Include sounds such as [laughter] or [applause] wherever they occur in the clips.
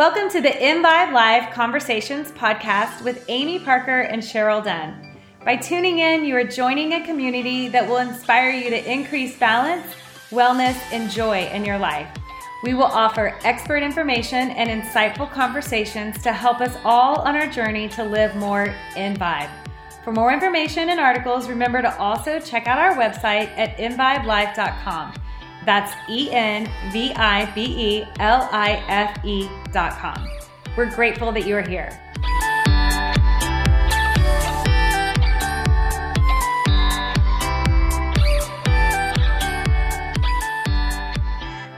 Welcome to the Vibe Live Conversations podcast with Amy Parker and Cheryl Dunn. By tuning in, you are joining a community that will inspire you to increase balance, wellness, and joy in your life. We will offer expert information and insightful conversations to help us all on our journey to live more in vibe. For more information and articles, remember to also check out our website at envibelife.com. That's E N V I B E L I F E.com. We're grateful that you are here.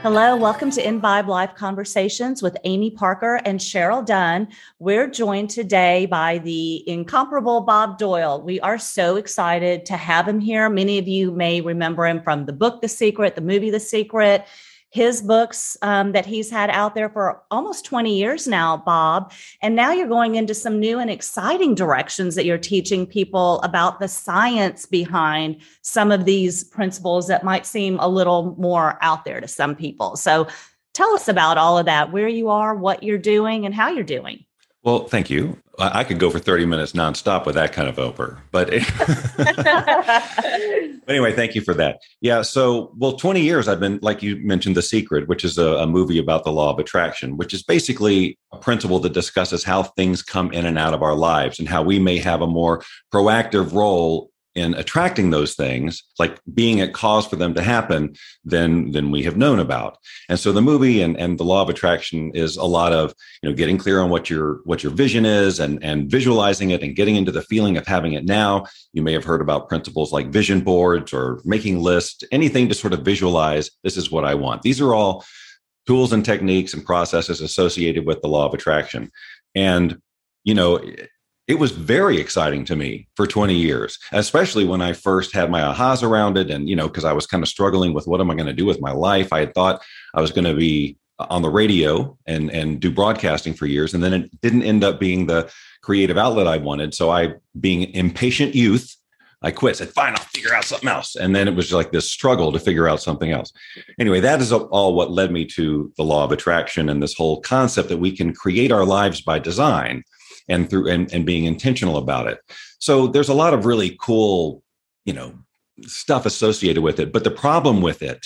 Hello, welcome to In Vibe Live Conversations with Amy Parker and Cheryl Dunn. We're joined today by the incomparable Bob Doyle. We are so excited to have him here. Many of you may remember him from the book The Secret, the movie The Secret his books um, that he's had out there for almost 20 years now, Bob. And now you're going into some new and exciting directions that you're teaching people about the science behind some of these principles that might seem a little more out there to some people. So tell us about all of that, where you are, what you're doing, and how you're doing. Well, thank you. I could go for 30 minutes nonstop with that kind of over. But [laughs] [laughs] anyway, thank you for that. Yeah. So, well, 20 years I've been, like you mentioned, The Secret, which is a, a, movie about the law of attraction, which is basically a principle that discusses how things come in and out of our lives and how we may have a more proactive role in attracting those things, like being a cause for them to happen, than than we have known about. And so the movie and, and the law of attraction is a lot of you know getting clear on what your what your vision is and and visualizing it and getting into the feeling of having it now. You may have heard about principles like vision boards or making lists, anything to sort of visualize this is what I want. These are all tools and techniques and processes associated with the law of attraction. And you know it was very exciting to me for 20 years, especially when I first had my ahas around it. And, you know, because I was kind of struggling with what am I going to do with my life? I had thought I was going to be uh, on the radio and, and do broadcasting for years. And then it didn't end up being the creative outlet I wanted. So I, being impatient youth, I quit, said, fine, I'll figure out something else. And then it was like this struggle to figure out something else. Anyway, that is all what led me to the law of attraction and this whole concept that we can create our lives by design and through and, and being intentional about it. So there's a lot of really cool, you know, stuff associated with it. But the problem with it,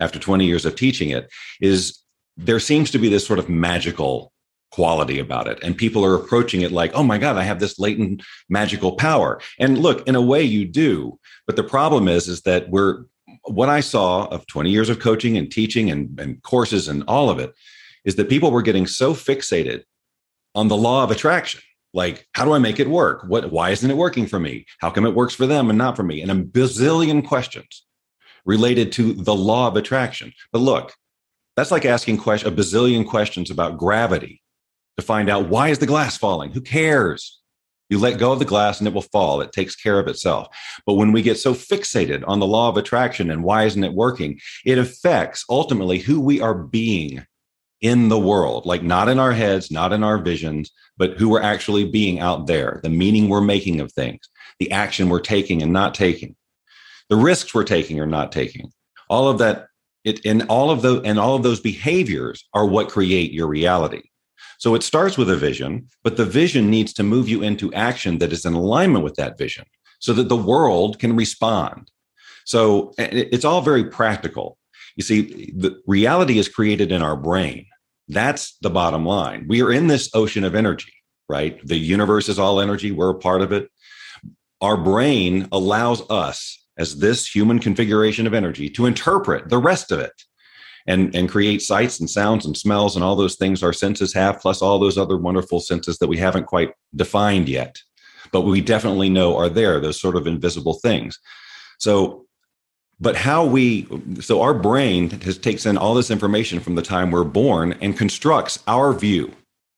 after 20 years of teaching it, is there seems to be this sort of magical quality about it. And people are approaching it like, oh my God, I have this latent magical power. And look, in a way you do. But the problem is, is that we're what I saw of 20 years of coaching and teaching and, and courses and all of it is that people were getting so fixated on the law of attraction. Like, how do I make it work? What, why isn't it working for me? How come it works for them and not for me? And a bazillion questions related to the law of attraction. But look, that's like asking question, a bazillion questions about gravity to find out why is the glass falling? Who cares? You let go of the glass and it will fall. It takes care of itself. But when we get so fixated on the law of attraction and why isn't it working, it affects ultimately who we are being in the world, like not in our heads, not in our visions, but who we're actually being out there, the meaning we're making of things, the action we're taking and not taking, the risks we're taking or not taking. All of that, it and all of those and all of those behaviors are what create your reality. So it starts with a vision, but the vision needs to move you into action that is in alignment with that vision so that the world can respond. So eh, it's all very practical. You see, the reality is created in our brain. That's the bottom line. We are in this ocean of energy, right? The universe is all energy. We're a part of it. Our brain allows us, as this human configuration of energy, to interpret the rest of it and, and create sights and sounds and smells and all those things our senses have, plus all those other wonderful senses that we haven't quite defined yet, but we definitely know are there, those sort of invisible things. So but how we so our brain has takes in all this information from the time we're born and constructs our view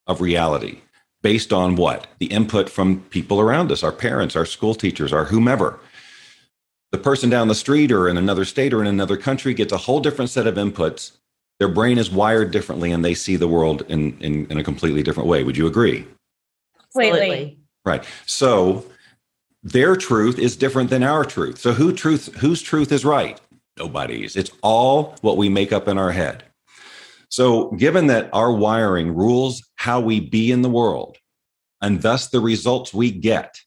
of reality based on what? The input from people around us our parents our school teachers our whomever. The person down the street or in another state or in another country gets a whole different set of inputs. Their brain is wired differently and they see the world in in, in a completely different way. Would you agree? Completely. Right. So their truth is different than our truth. So who truth whose truth is right? Nobody's. It's all what we make up in our head. So, given that our wiring rules how we be in the world and thus the results we get,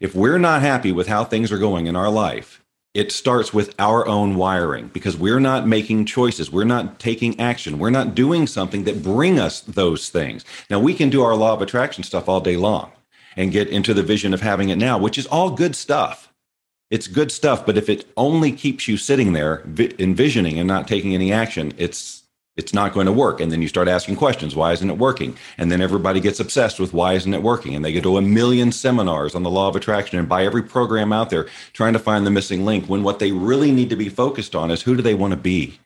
if we're not happy with how things are going in our life, it starts with our own wiring because we're not making choices we're not taking action we're not doing something that bring us those things now we can do our law of attraction stuff all day long and get into the vision of having it now which is all good stuff it's good stuff but if it only keeps you sitting there envisioning and not taking any action it's it's not going to work. And then you start asking questions. Why isn't it working? And then everybody gets obsessed with why isn't it working? And they go to a million seminars on the law of attraction and buy every program out there trying to find the missing link when what they really need to be focused on is who do they want to be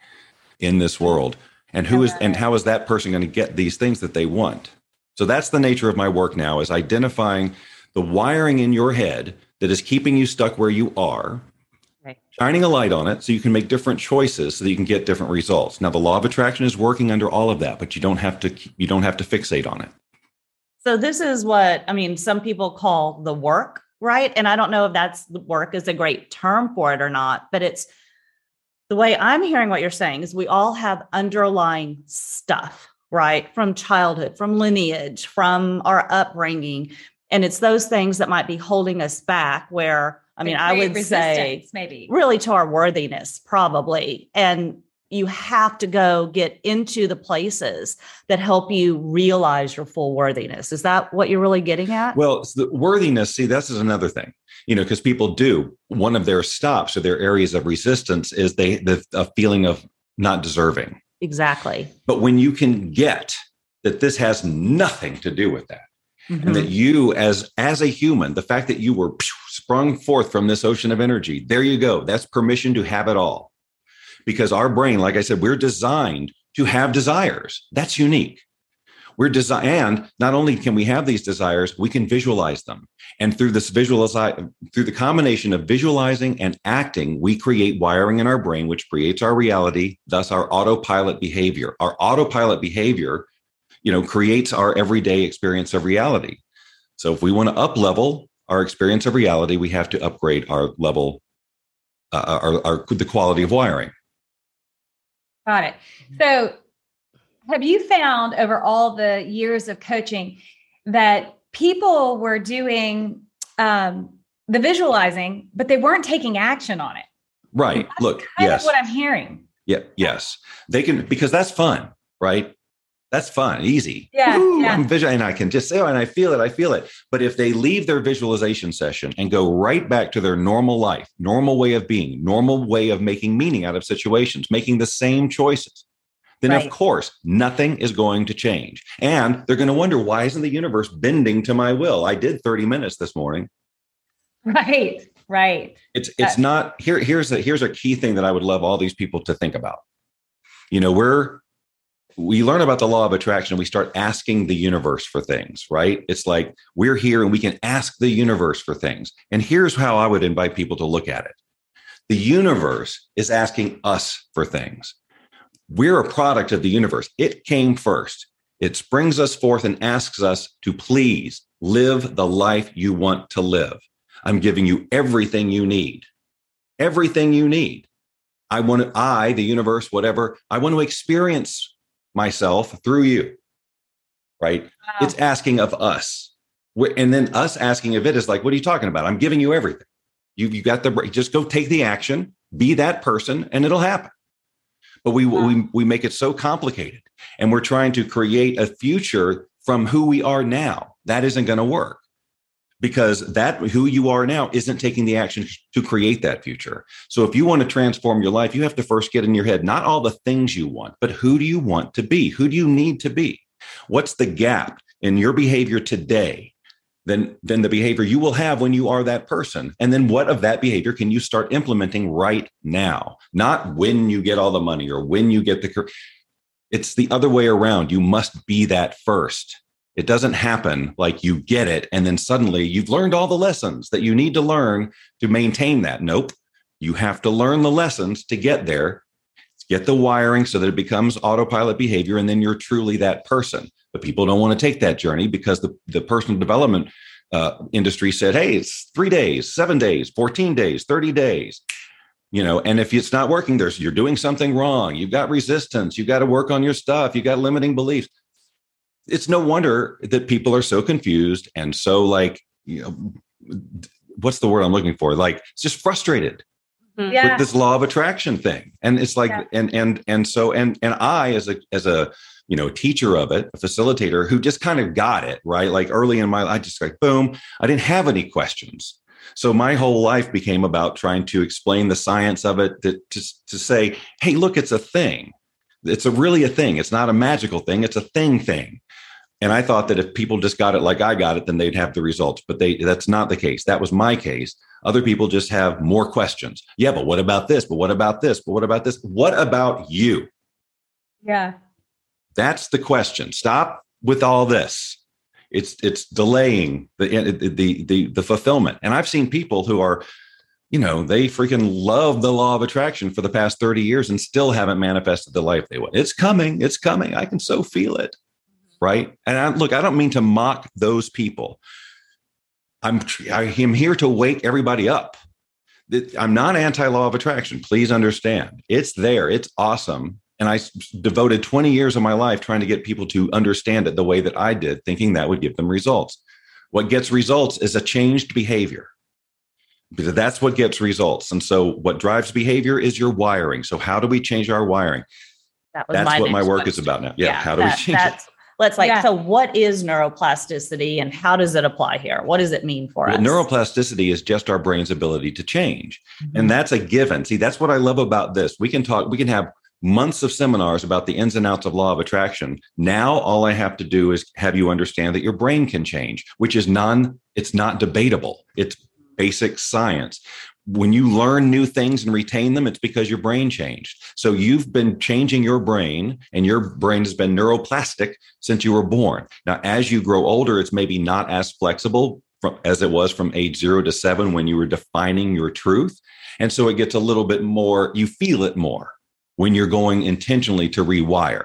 in this world? And who is and how is that person going to get these things that they want? So that's the nature of my work now is identifying the wiring in your head that is keeping you stuck where you are Right. Shining a light on it so you can make different choices so that you can get different results. Now the law of attraction is working under all of that, but you don't have to you don't have to fixate on it. So this is what I mean some people call the work, right? And I don't know if that's work is a great term for it or not, but it's the way I'm hearing what you're saying is we all have underlying stuff, right? From childhood, from lineage, from our upbringing, and it's those things that might be holding us back where I mean, I would say maybe really to our worthiness, probably. And you have to go get into the places that help you realize your full worthiness. Is that what you're really getting at? Well, the worthiness, see, this is another thing, you know, because people do one of their stops or their areas of resistance is they the a feeling of not deserving. Exactly. But when you can get that this has nothing to do with that, mm-hmm. and that you as as a human, the fact that you were sprung forth from this ocean of energy. There you go. That's permission to have it all. Because our brain, like I said, we're designed to have desires. That's unique. We're designed, and not only can we have these desires, we can visualize them. And through this visualize, through the combination of visualizing and acting, we create wiring in our brain, which creates our reality, thus our autopilot behavior. Our autopilot behavior, you know, creates our everyday experience of reality. So if we want to up level our experience of reality, we have to upgrade our level, uh, our, our the quality of wiring. Got it. So, have you found over all the years of coaching that people were doing um, the visualizing, but they weren't taking action on it? Right. Look, yes. what I'm hearing. Yeah. Yes. They can because that's fun, right? that's fun, easy. Yeah, yeah. I'm visual, and I can just say, oh, and I feel it, I feel it. But if they leave their visualization session and go right back to their normal life, normal way of being, normal way of making meaning out of situations, making the same choices, then right. of course nothing is going to change. And they're going to wonder why isn't the universe bending to my will? I did 30 minutes this morning. Right, right. It's it's uh, not here. Here's a here's a key thing that I would love all these people to think about. You know, we're we learn about the law of attraction we start asking the universe for things right it's like we're here and we can ask the universe for things and here's how i would invite people to look at it the universe is asking us for things we're a product of the universe it came first it springs us forth and asks us to please live the life you want to live i'm giving you everything you need everything you need I want to, I, the universe, whatever, I want to experience myself through you. Right? Wow. It's asking of us. And then us asking of it is like, what are you talking about? I'm giving you everything. You you got the just go take the action, be that person, and it'll happen. But we wow. we uh-huh. we make it so complicated, and we're trying to create a future from who we are now. That isn't going to work because that who you are now isn't taking the action to create that future. So if you want to transform your life, you have to first get in your head not all the things you want, but who do you want to be? Who do you need to be? What's the gap in your behavior today? Then, then the behavior you will have when you are that person. And then what of that behavior can you start implementing right now? Not when you get all the money or when you get the it's the other way around. You must be that first. It doesn't happen like you get it and then suddenly you've learned all the lessons that you need to learn to maintain that. Nope. You have to learn the lessons to get there, get the wiring so that it becomes autopilot behavior, and then you're truly that person. But people don't want to take that journey because the, the personal development uh, industry said, hey, it's three days, seven days, 14 days, 30 days. you know and if it's not working there's you're doing something wrong you've got resistance you've got to work on your stuff you've got limiting beliefs it's no wonder that people are so confused and so like you know what's the word i'm looking for like it's just frustrated Mm-hmm. yeah. with this law of attraction thing and it's like Yeah. and and and so and and i as a as a you know teacher of it a facilitator who just kind of got it right? Like early in my i just like boom i didn't have any questions. So my whole life became about trying to explain the science of it to, to, to say hey look it's a thing. It's a really a thing. It's not a magical thing. It's a thing thing. And i thought that if people just got it like i got it then they'd have the results. But they that's not the case. That was my case. Other people just have more questions. Yeah but what about this? But what about this? But what about this? What about you? Yeah. That's the question. Stop with all this. It's it's delaying the the the the fulfillment. And I've seen people who are, you know, they freaking love the law of attraction for the past 30 years and still haven't manifested the life they want. It's coming. It's coming. I can so feel it. Mm-hmm. Right. And I, look, I don't mean to mock those people. I'm I am here to wake everybody up. I'm not anti law of attraction. Please understand. It's there. It's awesome. And I devoted 20 years of my life trying to get people to understand it the way that I did, thinking that would give them results. What gets results is a changed behavior. Because that's what gets results. And so what drives behavior is your wiring. So how do we change our wiring? That was That's what my next work is about now. Yeah. how do that- we change it? Let's like, Yeah. so what is neuroplasticity and how does it apply here? What does it mean for Well, us? neuroplasticity is just our brain's ability to change. Mhm. And that's a given. See, that's what I love about this. We can talk, we can have months of seminars about the ins and outs of law of attraction. Now, all I have to do is have you understand that your brain can change, which is non, it's not debatable. It's basic science. When you learn new things and retain them, it's because your brain changed. So you've been changing your brain and your brain has been neuroplastic since you were born. Now, as you grow older, it's maybe not as flexible from, as it was from age zero to seven when you were defining your truth. And so it gets a little bit more, you feel it more when you're going intentionally to rewire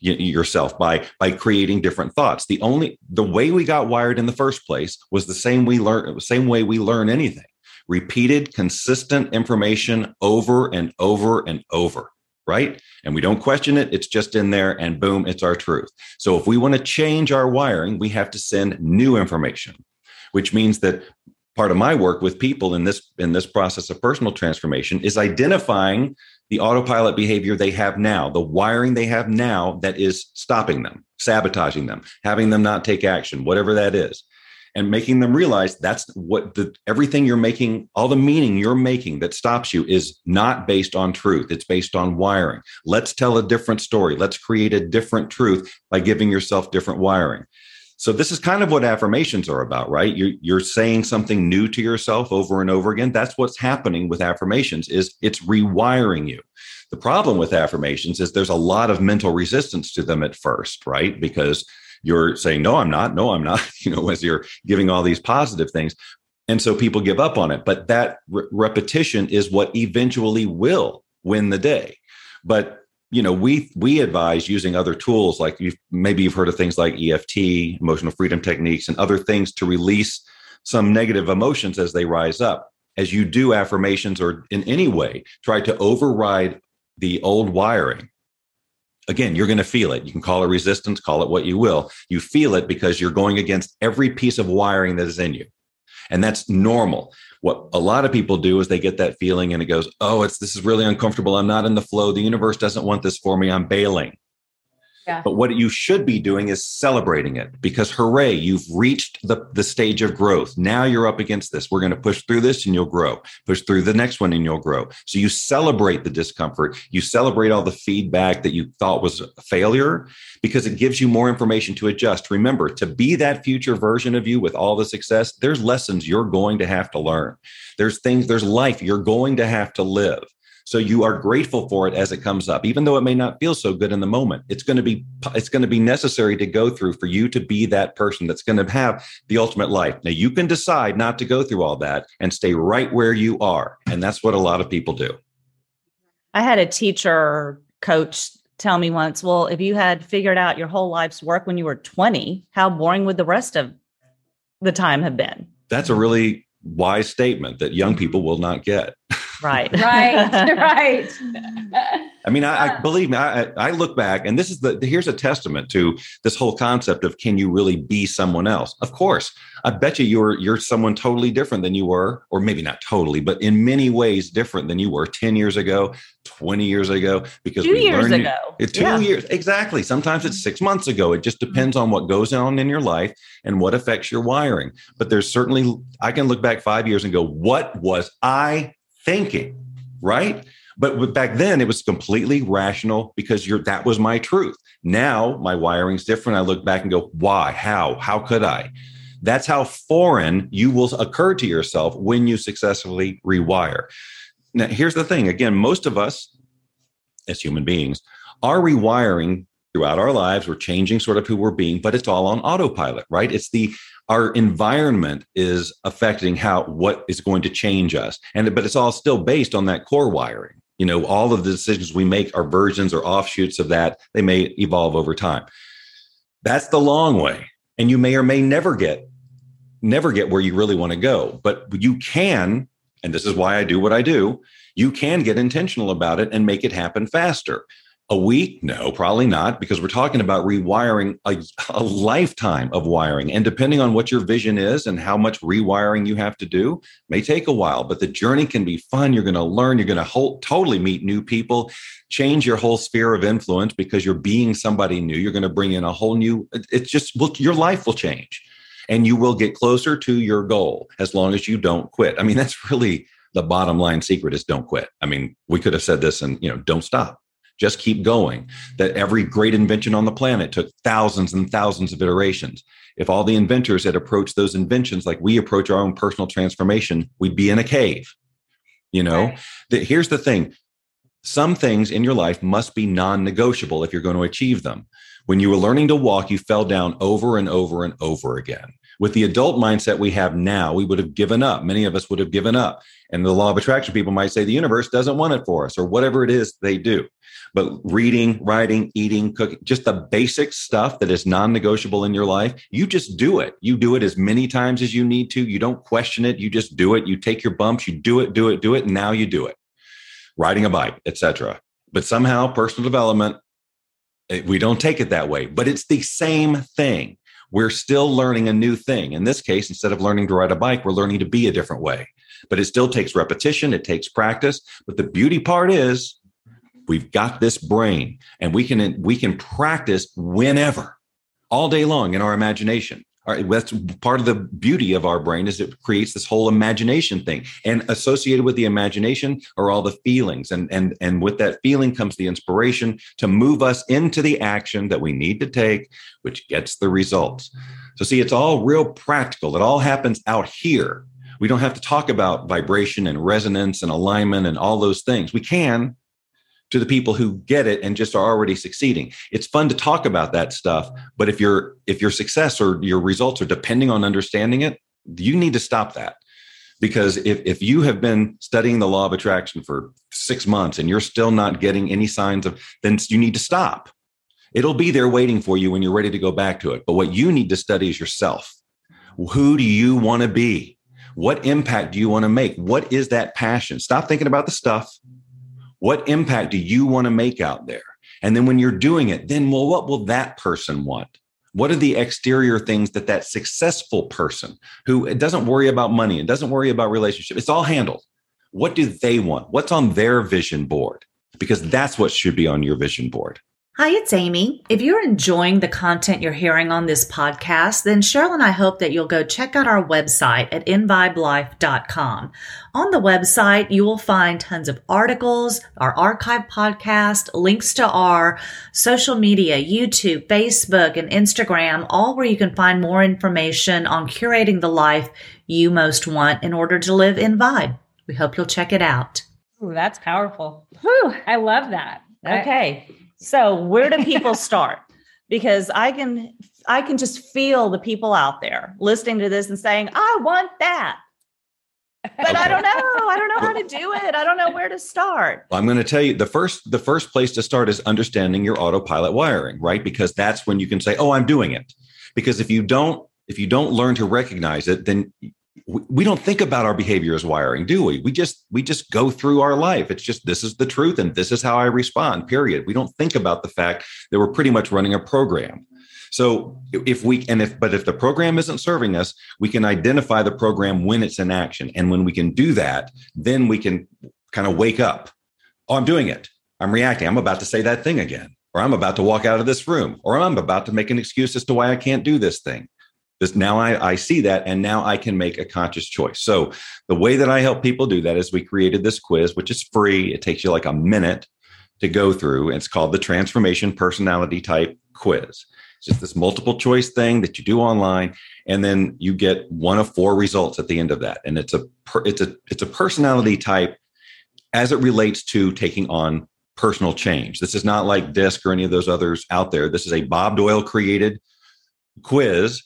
yourself by by creating different thoughts. The only the way we got wired in the first place was the same we learn same way we learn anything. Repeated consistent information over and over and over right? And we don't question it. It's just in there and boom it's our truth. So if we want to change our wiring we have to send new information which means that part of my work with people in this in this process of personal transformation is identifying the autopilot behavior they have now, the wiring they have now that is stopping them, sabotaging them, having them not take action, whatever that is, and making them realize that's what the everything you're making, all the meaning you're making that stops you is not based on truth. It's based on wiring. Let's tell a different story. Let's create a different truth by giving yourself different wiring. So this is kind of what affirmations are about, right? You're, you're saying something new to yourself over and over again. That's what's happening with affirmations is it's rewiring you. The problem with affirmations is there's a lot of mental resistance to them at first, right? Because you're saying, no, I'm not, no, I'm not, [laughs] you know, as you're giving all these positive things. And so people give up on it. But that re- repetition is what eventually will win the day. But you know we we advise using other tools like you've maybe you've heard of things like eft emotional freedom techniques and other things to release some negative emotions as they rise up. As you do affirmations or in any way try to override the old wiring. Again you're going to feel it. You can call it resistance call it what you will. You feel it because you're going against every piece of wiring that is in you. And that's normal what a lot of people do is they get that feeling and it goes oh it's this is really uncomfortable. I'm not in the flow. The universe doesn't want this for me. I'm bailing But what you should be doing is celebrating it because hooray you've reached the, the stage of growth now you're up against this we're going to push through this and you'll grow push through the next one and you'll grow so you celebrate the discomfort you celebrate all the feedback that you thought was a failure because it gives you more information to adjust. Remember, to be that future version of you with all the success, there's lessons you're going to have to learn. There's things, there's life you're going to have to live. So you are grateful for it as it comes up, even though it may not feel so good in the moment. It's going to be it's going to be necessary to go through for you to be that person that's going to have the ultimate life. Now you can decide not to go through all that and stay right where you are, and that's what a lot of people do. I had a teacher coach tell me once, well, if you had figured out your whole life's work when you were 20, how boring would the rest of the time have been? That's a really wise statement that young people will not get. [laughs] [laughs] Right. right. Right. [laughs] I mean, I, I believe me. I, I look back, and this is the here's a testament to this whole concept of can you really be someone else? Of course, I bet you you're you're someone totally different than you were, or maybe not totally, but in many ways different than you were ten years ago, twenty years ago. Because two years learned, ago, it's two yeah. years exactly. Sometimes it's six months ago. It just mm-hmm. depends on what goes on in your life and what affects your wiring. But there's certainly I can look back five years and go, what was I thinking? Right but back then, it was completely rational because that was my truth. Now my wiring's different. I look back and go, why? How? How could I? That's how foreign you will occur to yourself when you successfully rewire. Now, here's the thing again, most of us as human beings are rewiring throughout our lives. We're changing sort of who we're being, but it's all on autopilot, right? It's the our environment is affecting how what is going to change us. And but it's all still based on that core wiring. You know all of the decisions we make are versions or offshoots of that. They may evolve over time. That's the long way. And you may or may never get never get where you really want to go. But you can and this is why i do what i do you can get intentional about it and make it happen faster a week? No, probably not, because we're talking about rewiring a, a, lifetime of wiring. And depending on what your vision is and how much rewiring you have to do, may take a while, but the journey can be fun. You're going to learn, you're going to totally meet new people, change your whole sphere of influence because you're being somebody new. You're going to bring in a whole new, it's just, well, your life will change and you will get closer to your goal as long as you don't quit. I mean, that's really the bottom line secret is don't quit. I mean, we could have said this and, you know, don't stop just keep going. That every great invention on the planet took thousands and thousands of iterations. If all the inventors had approached those inventions like we approach our own personal transformation, we'd be in a cave. You know, right. the, here's the thing some things in your life must be non negotiable if you're going to achieve them. When you were learning to walk, you fell down over and over and over again. With the adult mindset we have now, we would have given up. Many of us would have given up. And the law of attraction people might say the universe doesn't want it for us or whatever it is they do. But reading, writing, eating, cooking, just the basic stuff that is non negotiable in your life, you just do it. You do it as many times as you need to. You don't question it. You just do it. You take your bumps, you do it, do it, do it. And now you do it. Riding a bike, etc. But somehow personal development, eh, we don't take it that way, but it's the same thing we're still learning a new thing. In this case, instead of learning to ride a bike, we're learning to be a different way. But it still takes repetition, it takes practice. But the beauty part is we've got this brain and we can we can practice whenever all day long in our imagination that's part of the beauty of our brain is it creates this whole imagination thing. And associated with the imagination are all the feelings. And and and with that feeling comes the inspiration to move us into the action that we need to take which gets the results. So see it's all real practical. It all happens out here. We don't have to talk about vibration and resonance and alignment and all those things. We can to the people who get it and just are already succeeding. It's fun to talk about that stuff, but if your if your success or your results are depending on understanding it, you need to stop that. Because if, if you have been studying the law of attraction for six months and you're still not getting any signs of, then you need to stop. It'll be there waiting for you when you're ready to go back to it. But what you need to study is yourself. Who do you want to be? What impact do you want to make? What is that passion? Stop thinking about the stuff what impact do you want to make out there? And then when you're doing it, then well, what will that person want? What are the exterior things that that successful person who doesn't worry about money and doesn't worry about relationship, it's all handled. What do they want? What's on their vision board? Because that's what should be on your vision board. Hi, it's Amy. If you're enjoying the content you're hearing on this podcast, then Cheryl and I hope that you'll go check out our website at envibelife.com. On the website, you will find tons of articles, our archive podcast, links to our social media, YouTube, Facebook, and Instagram, all where you can find more information on curating the life you most want in order to live in vibe. We hope you'll check it out. Ooh, that's powerful. Whew, I love that. Okay. So where do people start? Because I can I can just feel the people out there listening to this and saying, I want that. But okay. I don't know. I don't know how to do it. I don't know where to start. Well, I'm going to tell you the first the first place to start is understanding your autopilot wiring, right? Because that's when you can say, "Oh, I'm doing it." Because if you don't if you don't learn to recognize it, then we don't think about our behavior as wiring, do we? We just we just go through our life. It's just this is the truth and this is how I respond. Period. We don't think about the fact that we're pretty much running a program. So if we and if but if the program isn't serving us, we can identify the program when it's in action. And when we can do that, then we can kind of wake up. Oh, I'm doing it. I'm reacting. I'm about to say that thing again, or I'm about to walk out of this room, or I'm about to make an excuse as to why I can't do this thing. This now I, I see that, and now I can make a conscious choice. So the way that I help people do that is we created this quiz, which is free. It takes you like a minute to go through. It's called the Transformation Personality Type Quiz. It's just this multiple choice thing that you do online, and then you get one of four results at the end of that. And it's a it's a it's a personality type as it relates to taking on personal change. This is not like DISC or any of those others out there. This is a Bob Doyle created quiz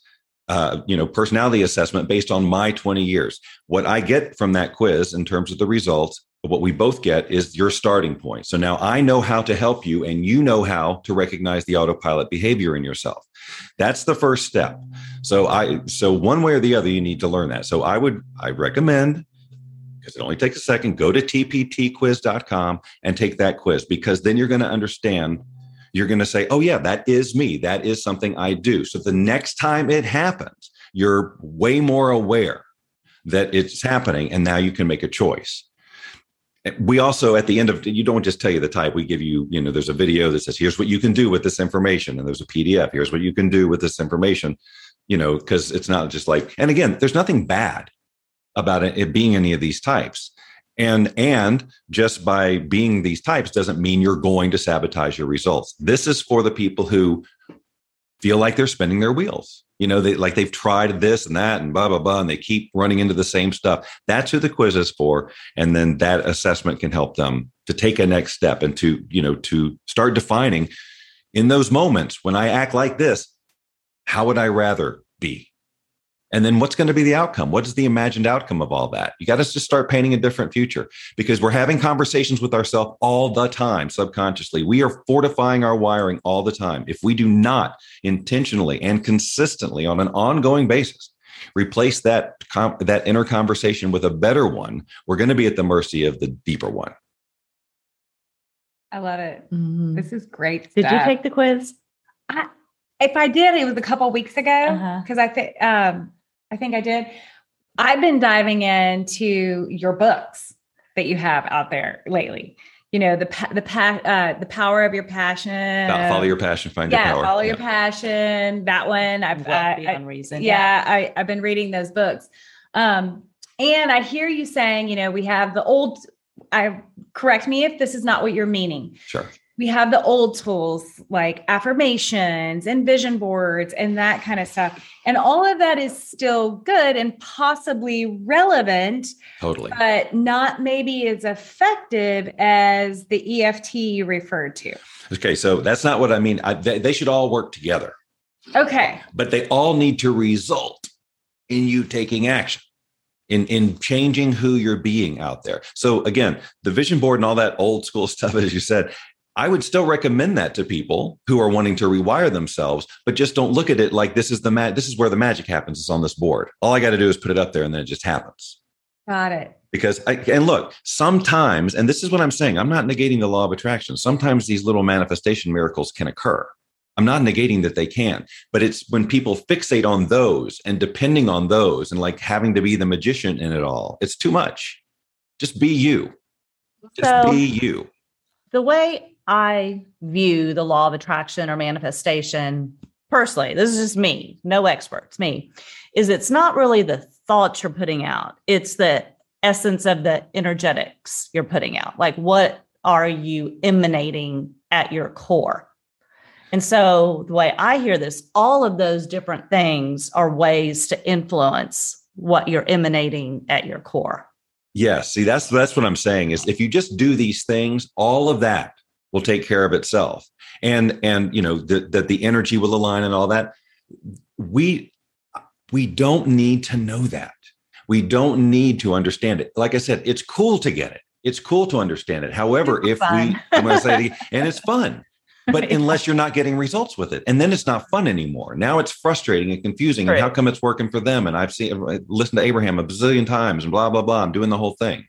uh, you know personality assessment based on my 20 years. What i get from that quiz in terms of the results what we both get is your starting point. So now i know how to help you and you know how to recognize the autopilot behavior in yourself. That's the first step. So i so one way or the other you need to learn that. So i would i recommend because it only takes a second go to tptquiz.com and take that quiz because then you're going to understand you're going to say, oh, yeah, that is me. That is something I do. So the next time it happens, you're way more aware that it's happening. And now you can make a choice. We also, at the end of, you don't just tell you the type. We give you, you know, there's a video that says, here's what you can do with this information. And there's a PDF. Here's what you can do with this information, you know, because it's not just like, and again, there's nothing bad about it, it being any of these types and and just by being these types doesn't mean you're going to sabotage your results. This is for the people who feel like they're spinning their wheels. You know they like they've tried this and that and blah blah blah and they keep running into the same stuff. That's who the quiz is for and then that assessment can help them to take a next step and to you know to start defining in those moments when i act like this how would i rather be and then what's going to be the outcome? What is the imagined outcome of all that? You got us to just start painting a different future because we're having conversations with ourselves all the time subconsciously. We are fortifying our wiring all the time. If we do not intentionally and consistently on an ongoing basis replace that that inner conversation with a better one, we're going to be at the mercy of the deeper one. I love it. Mm-hmm. This is great. Did you take the quiz? I, if I did, it was a couple weeks ago because uh-huh. I think um, I think I did. I've been diving into your books that you have out there lately. You know the the uh, the power of your passion. follow your passion, find yeah, your power. Follow yeah. your passion. That one. I've uh, beyond reason. Yeah, yeah, I, I've been reading those books. Um, and I hear you saying, you know, we have the old. I correct me if this is not what you're meaning. Sure we have the old tools like affirmations and vision boards and that kind of stuff. And all of that is still good and possibly relevant. Totally. But not maybe as effective as the EFT you referred to. Okay. So that's not what I mean. I, they, they should all work together. Okay. But they all need to result in you taking action in in changing who you're being out there. So again, the vision board and all that old school [laughs] stuff, as you said, I would still recommend that to people who are wanting to rewire themselves, but just don't look at it like this is the ma- this is where the magic happens. It's on this board. All I got to do is put it up there, and then it just happens. Got it. Because I, and look, sometimes, and this is what I'm saying. I'm not negating the law of attraction. Sometimes these little manifestation miracles can occur. I'm not negating that they can, but it's when people fixate on those and depending on those and like having to be the magician in it all. It's too much. Just be you. Just so, be you. The way I view the law of attraction or manifestation personally, this is just me, no experts, me, is it's not really the thoughts you're putting out, it's the essence of the energetics you're putting out. Like, what are you emanating at your core? And so, the way I hear this, all of those different things are ways to influence what you're emanating at your core. Yes, see that's that's what I'm saying is if you just do these things, all of that will take care of itself. And and you know that the, the energy will align and all that. We we don't need to know that. We don't need to understand it. Like i said it's cool to get it. It's cool to understand it. However it's if fun. we i'm going to say it and it's fun [laughs] but unless you're not getting results with it. And then it's not fun anymore. Now it's frustrating and confusing right. and how come it's working for them? And i've seen listened to abraham a bazillion times and blah blah blah. I'm doing the whole thing.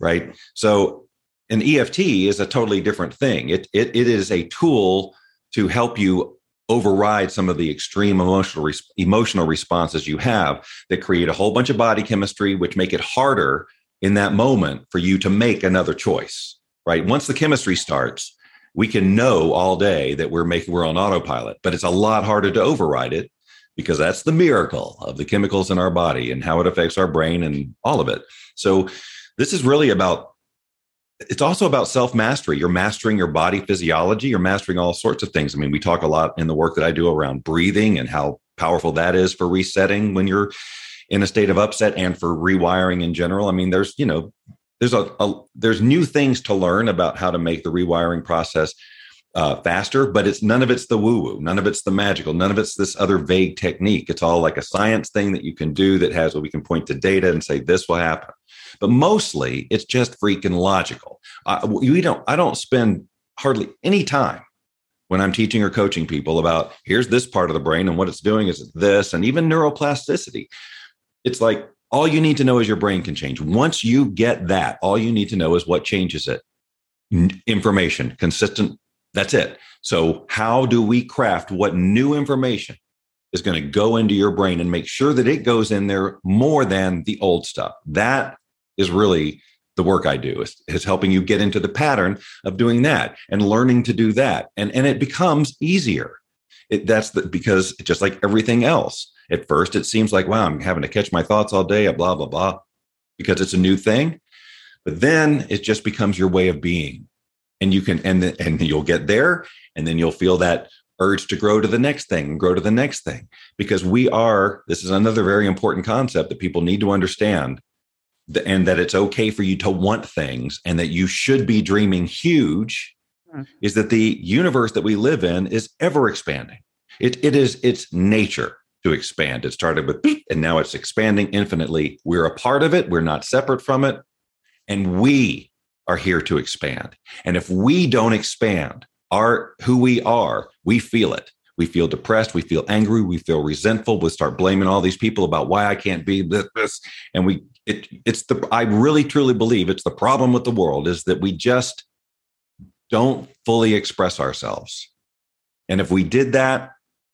Right? So an eft is a totally different thing. It it, it is a tool to help you override some of the extreme emotional res- emotional responses you have that create a whole bunch of body chemistry which make it harder in that moment for you to make another choice right? Once the chemistry starts we can know all day that we're making we're on autopilot but it's a lot harder to override it because that's the miracle of the chemicals in our body and how it affects our brain and all of it. So this is really about it's also about self mastery. You're mastering your body physiology. You're mastering all sorts of things. I mean, we talk a lot in the work that I do around breathing and how powerful that is for resetting when you're in a state of upset and for rewiring in general. I mean, there's, you know, there's a, a there's new things to learn about how to make the rewiring process uh, faster, but it's none of it's the woo woo, none of it's the magical, none of it's this other vague technique. It's all like a science thing that you can do that has what we can point to data and say this will happen but mostly it's just freaking logical. Uh, we don't, I don't spend hardly any time when I'm teaching or coaching people about here's this part of the brain and what it's doing is this, and even neuroplasticity. It's like all you need to know is your brain can change. Once you get that, all you need to know is what changes it. Information, consistent. That's it. So, how do we craft what new information is going to go into your brain and make sure that it goes in there more than the old stuff? That is really the work I do is, is helping you get into the pattern of doing that and learning to do that. And, and it becomes easier. It, that's the, because just like everything else, at first it seems like, wow, I'm having to catch my thoughts all day, blah, blah, blah, because it's a new thing. But then it just becomes your way of being. And you can, and, and you'll get there and then you'll feel that urge to grow to the next thing and grow to the next thing because we are, this is another very important concept that people need to understand and that it's okay for you to want things and that you should be dreaming huge mm-hmm. is that the universe that we live in is ever expanding. It, it is its nature to expand. It started with, [clears throat] and now it's expanding infinitely. We're a part of it. We're not separate from it. And we are here to expand. And if we don't expand our who we are, we feel it. We feel depressed. We feel angry. We feel resentful. We start blaming all these people about why I can't be this. And we it it's the I really truly believe it's the problem with the world is that we just don't fully express ourselves. And if we did that,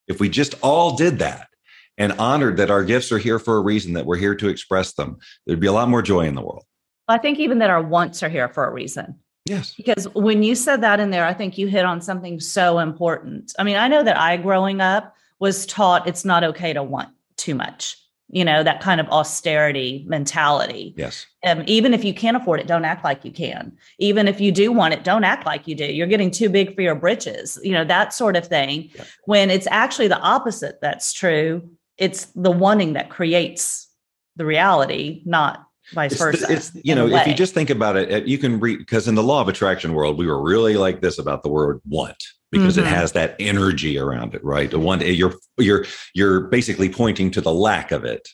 if we just all did that and honored that our gifts are here for a reason, that we're here to express them, there'd be a lot more joy in the world. I think even that our wants are here for a reason. Yes. Because when you said that in there, I think you hit on something so important. I mean, I know that I growing up was taught it's not okay to want too much you know that kind of austerity mentality. Yes. Um, even if you can't afford it don't act like you can. Even if you do want it don't act like you do. You're getting too big for your britches you know that sort of thing. Yeah. when it's actually the opposite that's true it's the wanting that creates the reality not vice it's, versa it's you know if you just think about it you can read because in the law of attraction world we were really like this about the word want because mm-hmm. it has that energy around it, right? The one you're you're you're basically pointing to the lack of it.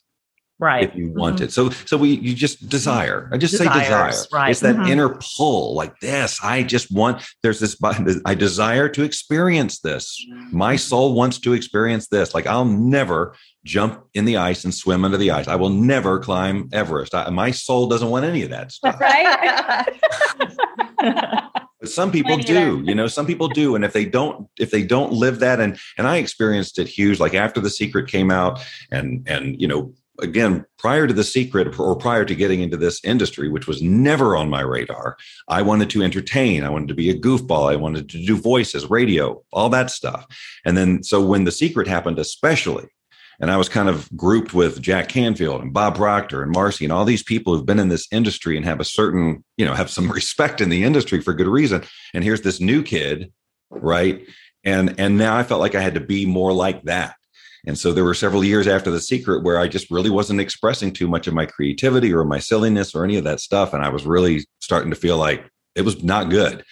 Right. If you want mm-hmm. it. So so we you just desire. I just Desires, say desire. Right. It's that mm-hmm. inner pull like this. I just want there's this I desire to experience this. My mm-hmm. soul wants to experience this. Like I'll never jump in the ice and swim under the ice. I will never climb Everest. I, my soul doesn't want any of that [laughs] stuff. Right. [laughs] but some people do you know some people do and if they don't if they don't live that and and i experienced it huge like after the secret came out and and you know again prior to the secret or prior to getting into this industry which was never on my radar i wanted to entertain i wanted to be a goofball i wanted to do voices radio all that stuff and then so when the secret happened especially and I was kind of grouped with Jack Canfield and Bob Proctor and Marci and all these people who've been in this industry and have a certain, you know, have some [laughs] respect in the industry for good reason. And here's this new kid, right? And and now I felt like I had to be more like that. And so there were several years after the secret where I just really wasn't expressing too much of my creativity or my silliness or any of that stuff. And I was really starting to feel like it was not good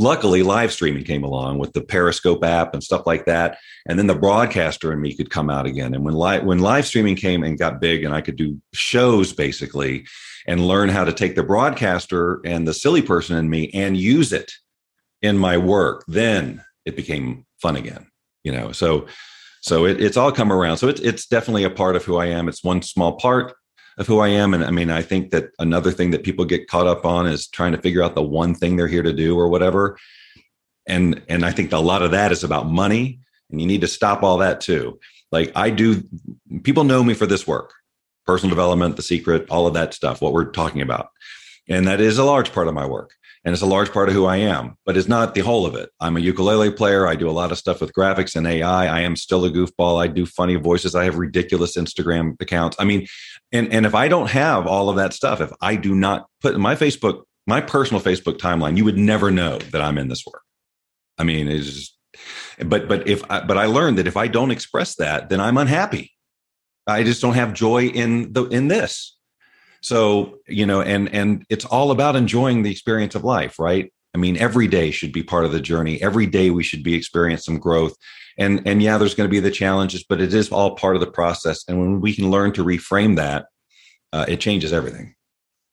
luckily live streaming came along with the periscope app and stuff like that and then the broadcaster and me could come out again and when live when live streaming came and got big and i could do shows basically and learn how to take the broadcaster and the silly person in me and use it in my work, then it became fun again. You know, so so it, it's all come around. So it's it's definitely a part of who I am. It's one small part of who I am. And I mean, I think that another thing that people get caught up on is trying to figure out the one thing they're here to do or whatever. And and I think a lot of that is about money, and you need to stop all that too. Like I do, people know me for this work, personal development, the secret, all of that stuff, what we're talking about. And that is a large part of my work and it's a large part of who I am, but it's not the whole of it. I'm a ukulele player. I do a lot of stuff with graphics and AI. I am still a goofball. I do funny voices. I have ridiculous Instagram accounts. I mean, and and if I don't have all of that stuff, if I do not put my Facebook, my personal Facebook timeline, you would never know that I'm in this work. I mean, it's just, but but if I, but I learned that if I don't express that, then I'm unhappy. I just don't have joy in the in this. So, you know, and and it's all about enjoying the experience of life, right? I mean, every day should be part of the journey. Every day we should be experiencing some growth. And and yeah, there's going to be the challenges, but it is all part of the process. And when we can learn to reframe that, uh, it changes everything.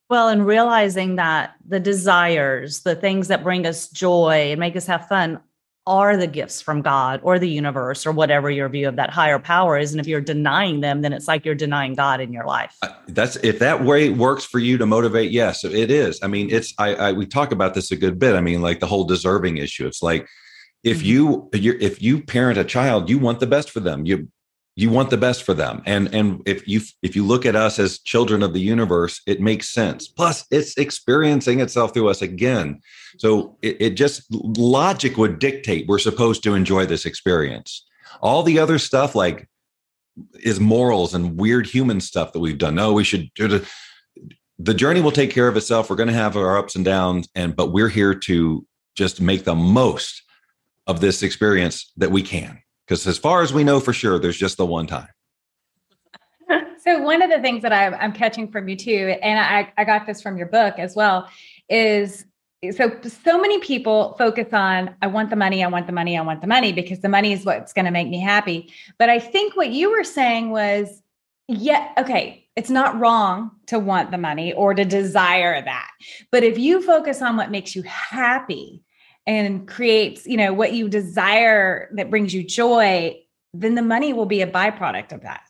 Well, and realizing that the desires, the things that bring us joy and make us have fun are the gifts from God or the universe or whatever your view of that higher power is. And if you're denying them, then it's like you're denying God in your life. That's if that way works for you to motivate. Yes, it is. I mean, it's I, I we talk about this a good bit. I mean, like the whole deserving issue. It's like if mm-hmm. you if you parent a child, you want the best for them. You you want the best for them. And and if you if you look at us as children of the universe it makes sense. Plus it's experiencing itself through us again. So it, it just logic would dictate we're supposed to enjoy this experience. All the other stuff like is morals and weird human stuff that we've done. No we should the journey will take care of itself. We're going to have our ups and downs and but we're here to just make the most of this experience that we can because as far as we know for sure, there's just the one time. [laughs] so one of the things that I'm, I'm catching from you too, and I, I got this from your book as well, is so so many people focus on I want the money, I want the money, I want the money because the money is what's going to make me happy. But I think what you were saying was, yeah, okay, it's not wrong to want the money or to desire that. But if you focus on what makes you happy, and creates, you know, what you desire that brings you joy, then the money will be a byproduct of that.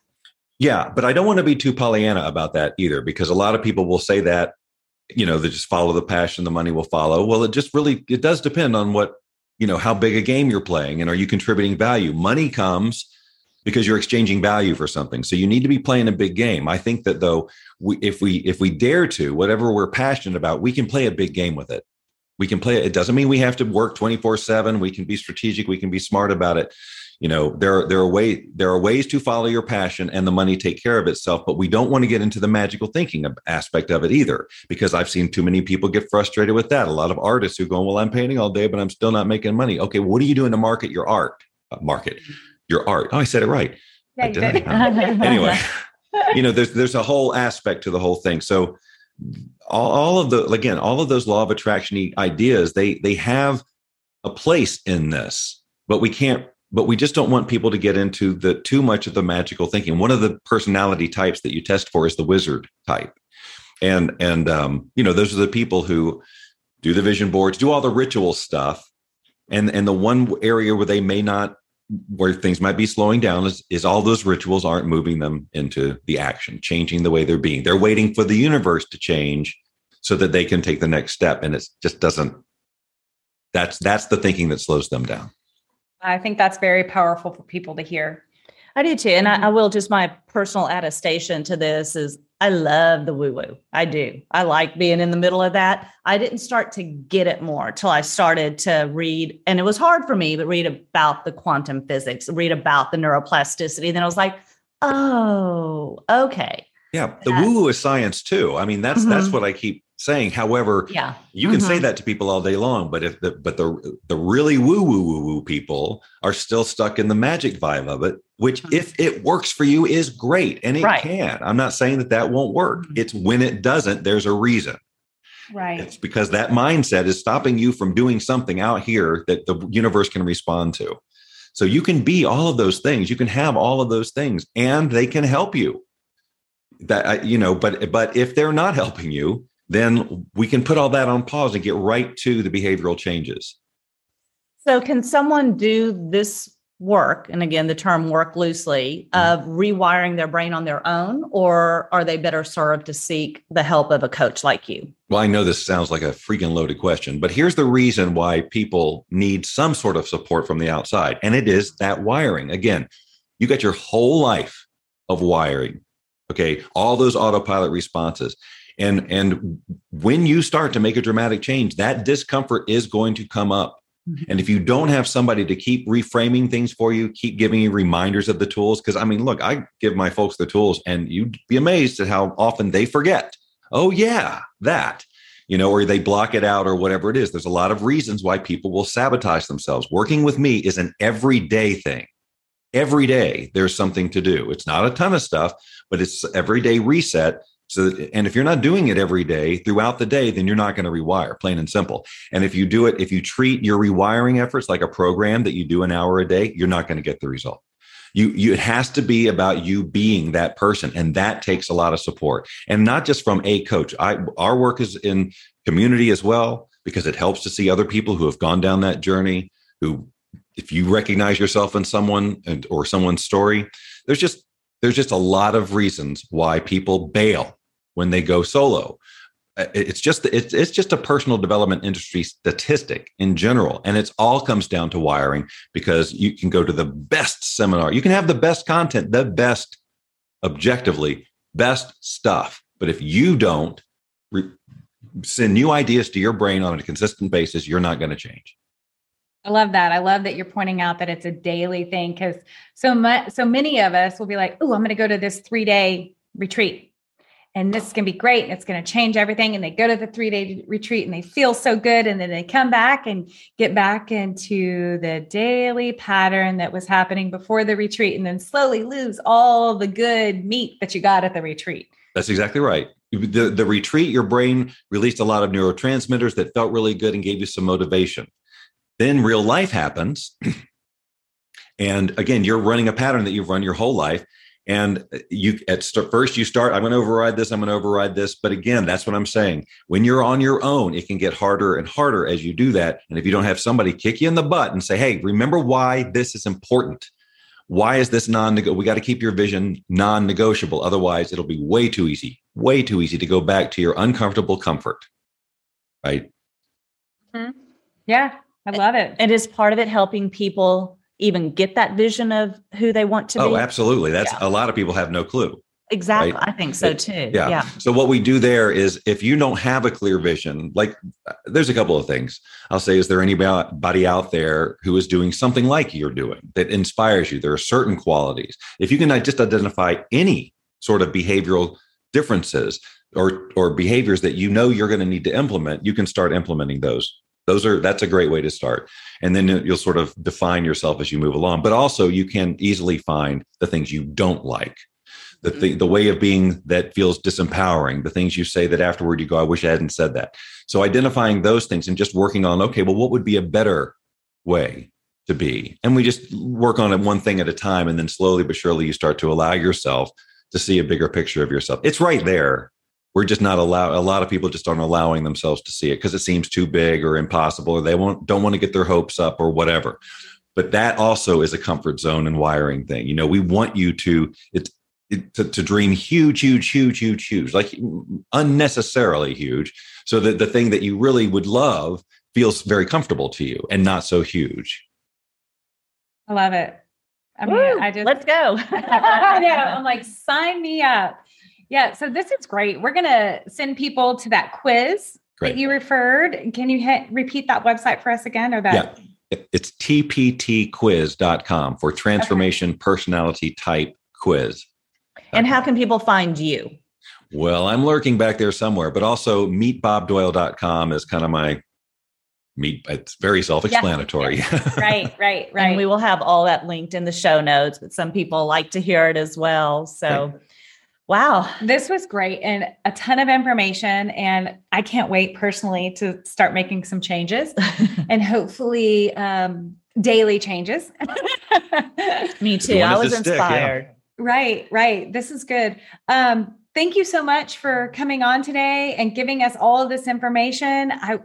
Yeah, but I don't want to be too Pollyanna about that either, because a lot of people will say that, you know, they just follow the passion, the money will follow. Well, it just really it does depend on what, you know, how big a game you're playing and are you contributing value? Money comes because you're exchanging value for something. So you need to be playing a big game. I think that though, we, if we if we dare to, whatever we're passionate about, we can play a big game with it we can play it. It doesn't mean we have to work 24 seven. We can be strategic. We can be smart about it. You know, there, there are way, there are ways to follow your passion and the money take care of itself, but we don't want to get into the magical thinking aspect of it either, because I've seen too many people get frustrated with that. A lot of artists who go, well, I'm painting all day, but I'm still not making money. Okay. What are you doing to market your art? Uh, market your art. Oh, I said it right. Yeah, [laughs] anyway, [laughs] you know, there's, there's a whole aspect to the whole thing. So, all, all of the again all of those law of attraction ideas they they have a place in this but we can't but we just don't want people to get into the too much of the magical thinking. One of the personality types that you test for is the wizard type. And and um, you know those are the people who do the vision boards do all the ritual stuff. And and the one area where they may not where things might be slowing down is, is all those rituals aren't moving them into the action, changing the way they're being. They're waiting for the universe to change so that they can take the next step. And it just doesn't, that's, that's the thinking that slows them down. I think that's very powerful for people to hear. I do too. And I, mm-hmm. I will just my personal attestation to this is I love the woo woo. I do. I like being in the middle of that. I didn't start to get it more till I started to read, and it was hard for me, but read about the quantum physics, read about the neuroplasticity. Then I was like, oh, okay. Yeah, the woo woo is science too. I mean, that's mm-hmm. that's what I keep saying. However, yeah, you can mm-hmm. say that to people all day long, but if the but the the really woo woo woo woo people are still stuck in the magic vibe of it, which mm-hmm. if it works for you is great, and it right. can. I'm not saying that that won't work. Mm-hmm. It's when it doesn't. There's a reason. Right. It's because that mindset is stopping you from doing something out here that the universe can respond to. So you can be all of those things. You can have all of those things, and they can help you. That you know, but but if they're not helping you, then we can put all that on pause and get right to the behavioral changes. So, can someone do this work, and again, the term work loosely, mm-hmm. of rewiring their brain on their own, or are they better served to seek the help of a coach like you? Well, I know this sounds like a freaking loaded question, but here's the reason why people need some sort of support from the outside, and it is that wiring. Again, you got your whole life of wiring, okay? All those autopilot responses. And, and when you start to make a dramatic change, that discomfort is going to come up Mm-hmm. And if you don't have somebody to keep reframing things for you, keep giving you reminders of the tools, because I mean, look, I give my folks the tools and you'd be amazed at how often they forget. Oh, yeah, that, you know, or they block it out or whatever it is. There's a lot of reasons why people will sabotage themselves. Working with me is an everyday thing. Every day there's something to do. It's not a ton of stuff, but it's everyday reset so, and if you're not doing it every day throughout the day, then you're not going to rewire, plain and simple. And if you do it, if you treat your rewiring efforts like a program that you do an hour a day, you're not going to get the result. You, you, it has to be about you being that person, and that takes a lot of support, and not just from a coach. I, our work is in community as well because it helps to see other people who have gone down that journey. Who, if you recognize yourself in someone and, or someone's story, there's just there's just a lot of reasons why people bail when they go solo. Uh, it's just it's, it's just a personal development industry statistic in general and it's all comes down to wiring because you can go to the best seminar. You can have the best content the best objectively best stuff but if you don't re- send new ideas to your brain on a consistent basis you're not going to change I love that. I love that you're pointing out that it's a daily thing because so much, so many of us will be like, "Oh, I'm going to go to this three day retreat, and this is going to be great, and it's going to change everything." And they go to the three day retreat, and they feel so good, and then they come back and get back into the daily pattern that was happening before the retreat, and then slowly lose all the good meat that you got at the retreat. That's exactly right. The, the retreat, your brain released a lot of neurotransmitters that felt really good and gave you some motivation. Then real life happens. and again, you're running a pattern that you've run your whole life. And you at st- first you start, I'm going to override this, I'm going to override this. But again, that's what I'm saying. When you're on your own, it can get harder and harder as you do that. And if you don't have somebody kick you in the butt and say, hey, remember why this is important. Why is this non-negotiable? We got to keep your vision non-negotiable. Otherwise, it'll be way too easy, way too easy to go back to your uncomfortable comfort. Right. Mm-hmm. Yeah. I love it. And is part of it helping people even get that vision of who they want to oh, be? Oh, absolutely. That's yeah. a lot of people have no clue. Exactly. Right? I think so too. Yeah. yeah. So what we do there is if you don't have a clear vision, like uh, there's a couple of things I'll say, is there anybody out there who is doing something like you're doing that inspires you? There are certain qualities. If you can just identify any sort of behavioral differences or, or behaviors that you know you're going to need to implement, you can start implementing those those are that's a great way to start. And then you'll sort of define yourself as you move along. But also you can easily find the things you don't like. The th- the way of being that feels disempowering the things you say that afterward you go i wish i hadn't said that. So identifying those things and just working on okay well what would be a better way to be? And we just work on it one thing at a time and then slowly but surely you start to allow yourself to see a bigger picture of yourself. It's right there we're just not allow a lot of people just aren't allowing themselves to see it because it seems too big or impossible or they won't don't want to get their hopes up or whatever but that also is a comfort zone and wiring thing you know we want you to it, it to, to dream huge huge huge huge huge like unnecessarily huge so that the thing that you really would love feels very comfortable to you and not so huge i love it I mean, Woo, I just let's go. [laughs] I know. I'm like, sign me up. Yeah, so this is great. We're going to send people to that quiz great. that you referred. Can you hit, repeat that website for us again or that? Yeah. It's tptquiz.com for transformation okay. personality type quiz. And how can people find you? Well, I'm lurking back there somewhere, but also meetbobdoyle.com is kind of my meet it's very self-explanatory yeah, yeah. right [laughs] right right and we will have all that linked in the show notes but some people like to hear it as well so right. Wow. This was great and a ton of information. And I can't wait personally to start making some changes [laughs] and hopefully um, daily changes. [laughs] Me too. I was inspired. Stick, yeah. Right, right. This is good. Um, thank you so much for coming on today and giving us all of this information. I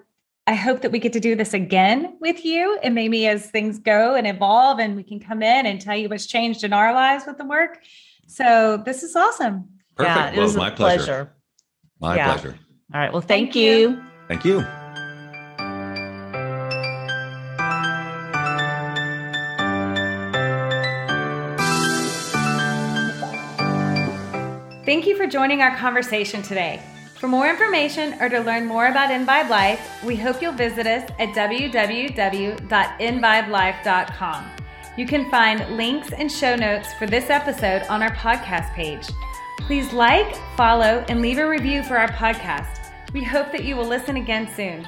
I hope that we get to do this again with you and maybe as things go and evolve and we can come in and tell you what's changed in our lives with the work. So this is awesome. Perfect. Yeah, it well, was a my pleasure. pleasure. My Yeah. pleasure. All right. Well, thank, Thank you. you. Thank you. Thank you for joining our conversation today. For more information or to learn more about EnVibe Life, we hope you'll visit us at www.envibelife.com. You can find links and show notes for this episode on our podcast page. Please like, follow, and leave a review for our podcast. We hope that you will listen again soon.